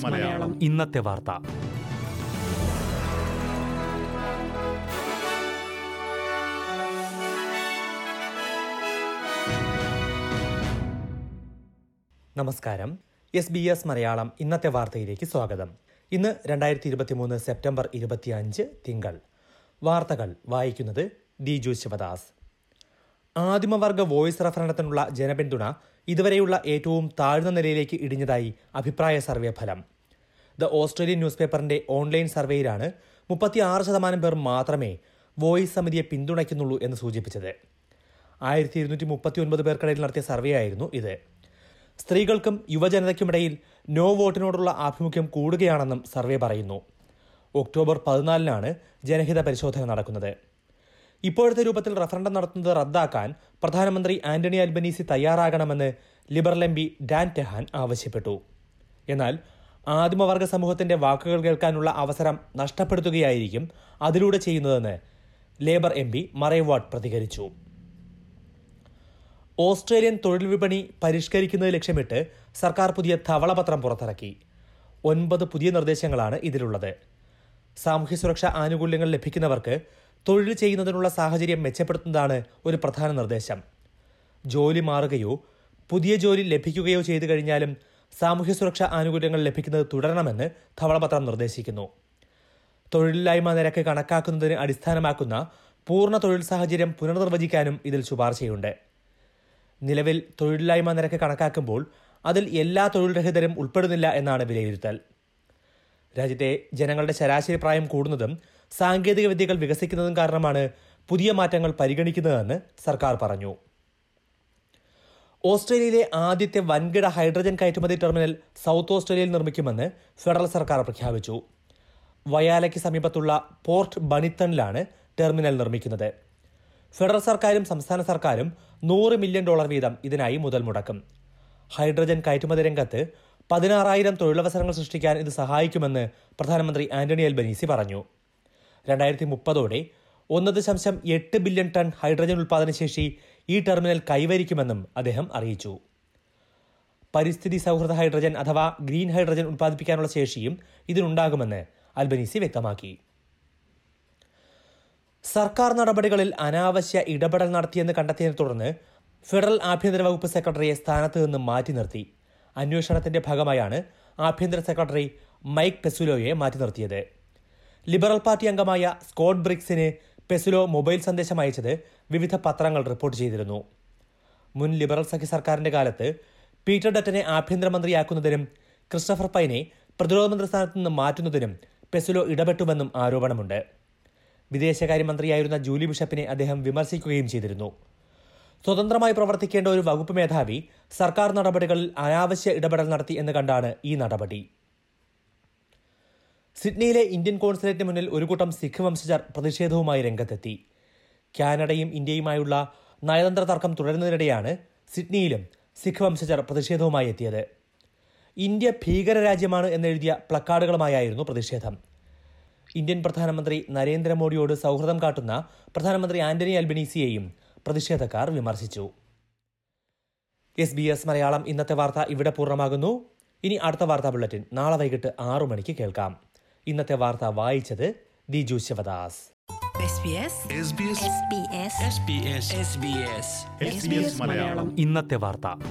മലയാളം. ഇന്നത്തെ വാർത്ത. നമസ്കാരം. എസ് ബി എസ് മലയാളം ഇന്നത്തെ വാർത്തയിലേക്ക് സ്വാഗതം. ഇന്ന് രണ്ടായിരത്തി ഇരുപത്തി മൂന്ന് സെപ്റ്റംബർ ഇരുപത്തിയഞ്ച് തിങ്കൾ. വാർത്തകൾ വായിക്കുന്നത് ദിജു ശിവദാസ്. ആദിമവർഗ വോയിസ് റഫറണ്ടത്തിനുള്ള ജനപിന്തുണ ഇതുവരെയുള്ള ഏറ്റവും താഴ്ന്ന നിലയിലേക്ക് ഇടിഞ്ഞതായി അഭിപ്രായ സർവേ ഫലം. ദ ഓസ്ട്രേലിയൻ ന്യൂസ് പേപ്പറിന്റെ ഓൺലൈൻ സർവേയിലാണ് മുപ്പത്തിയാറ് ശതമാനം പേർ മാത്രമേ വോയിസ് സമിതിയെ പിന്തുണയ്ക്കുന്നുള്ളൂ എന്ന് സൂചിപ്പിച്ചത്. ആയിരത്തി ഇരുന്നൂറ്റി മുപ്പത്തി ഒൻപത് പേർക്കിടയിൽ നടത്തിയ സർവേ ആയിരുന്നു ഇത്. സ്ത്രീകൾക്കും യുവജനതയ്ക്കുമിടയിൽ നോ വോട്ടിനോടുള്ള ആഭിമുഖ്യം കൂടുകയാണെന്നും സർവേ പറയുന്നു. ഒക്ടോബർ പതിനാലിനാണ് ജനഹിത പരിശോധന നടക്കുന്നത്. ഇപ്പോഴത്തെ രൂപത്തിൽ റഫറണ്ടം നടത്തുന്നത് റദ്ദാക്കാൻ പ്രധാനമന്ത്രി ആന്റണി അൽബനീസി തയ്യാറാകണമെന്ന് Liberal M P Dan Tehan ആവശ്യപ്പെട്ടു. എന്നാൽ ആദിമവർഗ സമൂഹത്തിന്റെ വാക്കുകൾ കേൾക്കാനുള്ള അവസരം നഷ്ടപ്പെടുത്തുകയായിരിക്കും അതിലൂടെ ചെയ്യുന്നതെന്ന് ലേബർ എം പി മറൈവാട്ട് പ്രതികരിച്ചു. ഓസ്ട്രേലിയൻ തൊഴിൽ വിപണി പരിഷ്കരിക്കുന്നത് ലക്ഷ്യമിട്ട് സർക്കാർ പുതിയ ധവളപത്രം പുറത്തിറക്കി. ഒൻപത് പുതിയ നിർദ്ദേശങ്ങളാണ് ഇതിലുള്ളത്. സാമൂഹ്യ സുരക്ഷാ ആനുകൂല്യങ്ങൾ ലഭിക്കുന്നവർക്ക് തൊഴിൽ ചെയ്യുന്നതിനുള്ള സാഹചര്യം മെച്ചപ്പെടുത്തുന്നതാണ് ഒരു പ്രധാന നിർദ്ദേശം. ജോലി മാറുകയോ പുതിയ ജോലി ലഭിക്കുകയോ ചെയ്തു കഴിഞ്ഞാലും സാമൂഹ്യ സുരക്ഷാ ആനുകൂല്യങ്ങൾ ലഭിക്കുന്നത് തുടരണമെന്ന് ധവളപത്രം നിർദ്ദേശിക്കുന്നു. തൊഴിലില്ലായ്മ നിരക്ക് കണക്കാക്കുന്നതിന് അടിസ്ഥാനമാക്കുന്ന പൂർണ തൊഴിൽ സാഹചര്യം പുനർനിർവചിക്കാനും ഇതിൽ ശുപാർശയുണ്ട്. നിലവിൽ തൊഴിലില്ലായ്മ നിരക്ക് കണക്കാക്കുമ്പോൾ അതിൽ എല്ലാ തൊഴിൽ രഹിതരും ഉൾപ്പെടുന്നില്ല എന്നാണ് വിലയിരുത്തൽ. രാജ്യത്തെ ജനങ്ങളുടെ ശരാശരി പ്രായം കൂടുന്നതും സാങ്കേതിക വിദ്യകൾ വികസിക്കുന്നതും കാരണമാണ് പുതിയ മാറ്റങ്ങൾ പരിഗണിക്കുന്നതെന്ന് സർക്കാർ പറഞ്ഞു. ഓസ്ട്രേലിയയിലെ ആദ്യത്തെ വൻകിട ഹൈഡ്രജൻ കയറ്റുമതി ടെർമിനൽ സൗത്ത് ഓസ്ട്രേലിയയിൽ നിർമ്മിക്കുമെന്ന് ഫെഡറൽ സർക്കാർ പ്രഖ്യാപിച്ചു. വയാലയ്ക്ക് സമീപത്തുള്ള പോർട്ട് ബണിത്തണിലാണ് ടെർമിനൽ നിർമ്മിക്കുന്നത്. ഫെഡറൽ സർക്കാരും സംസ്ഥാന സർക്കാരും നൂറ് മില്യൺ ഡോളർ വീതം ഇതിനായി മുതൽ മുടക്കും. ഹൈഡ്രജൻ കയറ്റുമതി രംഗത്ത് പതിനാറായിരം തൊഴിലവസരങ്ങൾ സൃഷ്ടിക്കാൻ ഇത് സഹായിക്കുമെന്ന് പ്രധാനമന്ത്രി ആന്റണി അൽബനീസി പറഞ്ഞു. രണ്ടായിരത്തി മുപ്പതോടെ ഒന്ന് ദശാംശം എട്ട് ബില്യൺ ടൺ ഹൈഡ്രജൻ ഉൽപാദനശേഷി ഈ ടെർമിനൽ കൈവരിക്കുമെന്നും അദ്ദേഹം അറിയിച്ചു. പരിസ്ഥിതി സൗഹൃദ ഹൈഡ്രജൻ അഥവാ ഗ്രീൻ ഹൈഡ്രജൻ ഉൽപ്പാദിപ്പിക്കാനുള്ള ശേഷിയും ഇതിനുണ്ടാകുമെന്ന് അൽബനീസി വ്യക്തമാക്കി. സർക്കാർ നടപടികളിൽ അനാവശ്യ ഇടപെടൽ നടത്തിയെന്ന് കണ്ടെത്തിയതിനെ തുടർന്ന് ഫെഡറൽ ആഭ്യന്തര വകുപ്പ് സെക്രട്ടറിയെ സ്ഥാനത്ത് നിന്ന് മാറ്റി നിർത്തി. അന്വേഷണത്തിന്റെ ഭാഗമായാണ് ആഭ്യന്തര സെക്രട്ടറി മൈക്ക് പെസുലോയെ മാറ്റി നിർത്തിയത്. ലിബറൽ പാർട്ടി അംഗമായ സ്കോട്ട് ബ്രിക്സിന് പെസുലോ മൊബൈൽ സന്ദേശം അയച്ചത് വിവിധ പത്രങ്ങൾ റിപ്പോർട്ട് ചെയ്തിരുന്നു. മുൻ ലിബറൽ സഖ്യ സർക്കാരിന്റെ കാലത്ത് പീറ്റർ ഡറ്റനെ ആഭ്യന്തരമന്ത്രിയാക്കുന്നതിനും ക്രിസ്റ്റഫർ പൈനെ പ്രതിരോധ മന്ത്രി സ്ഥാനത്ത് നിന്ന് മാറ്റുന്നതിനും പെസുലോ ഇടപെട്ടുവെന്നും ആരോപണമുണ്ട്. വിദേശകാര്യമന്ത്രിയായിരുന്ന ജൂലി ബിഷപ്പിനെ അദ്ദേഹം വിമർശിക്കുകയും ചെയ്തിരുന്നു. സ്വതന്ത്രമായി പ്രവർത്തിക്കേണ്ട ഒരു വകുപ്പ് മേധാവി സർക്കാർ നടപടികളിൽ അനാവശ്യ ഇടപെടൽ നടത്തി എന്ന് കണ്ടാണ് ഈ നടപടി. സിഡ്നിയിലെ ഇന്ത്യൻ കോൺസുലേറ്റിന് മുന്നിൽ ഒരു കൂട്ടം സിഖ് വംശജർ പ്രതിഷേധവുമായി രംഗത്തെത്തി. കാനഡയും ഇന്ത്യയുമായുള്ള നയതന്ത്ര തർക്കം തുടരുന്നതിനിടെയാണ് സിഡ്നിയിലും സിഖ് വംശജർ പ്രതിഷേധവുമായി എത്തിയത്. ഇന്ത്യ ഭീകര രാജ്യമാണ് എന്നെഴുതിയ പ്ലക്കാർഡുകളുമായിരുന്നു പ്രതിഷേധം. ഇന്ത്യൻ പ്രധാനമന്ത്രി നരേന്ദ്രമോദിയോട് സൗഹൃദം കാട്ടുന്ന പ്രധാനമന്ത്രി ആന്റണി അൽബനീസിയെയും പ്രതിഷേധക്കാർ വിമർശിച്ചു. എസ് ബി എസ് മലയാളം ഇന്നത്തെ വാർത്ത ഇവിടെ പൂർണമാകുന്നു. ഇനി അടുത്ത വാർത്താ ബുള്ളറ്റിൻ നാളെ വൈകിട്ട് ആറു മണിക്ക് കേൾക്കാം. ഇന്നത്തെ വാർത്ത വായിച്ചത് ദിജു ശിവദാസ്. ഇന്നത്തെ വാർത്ത.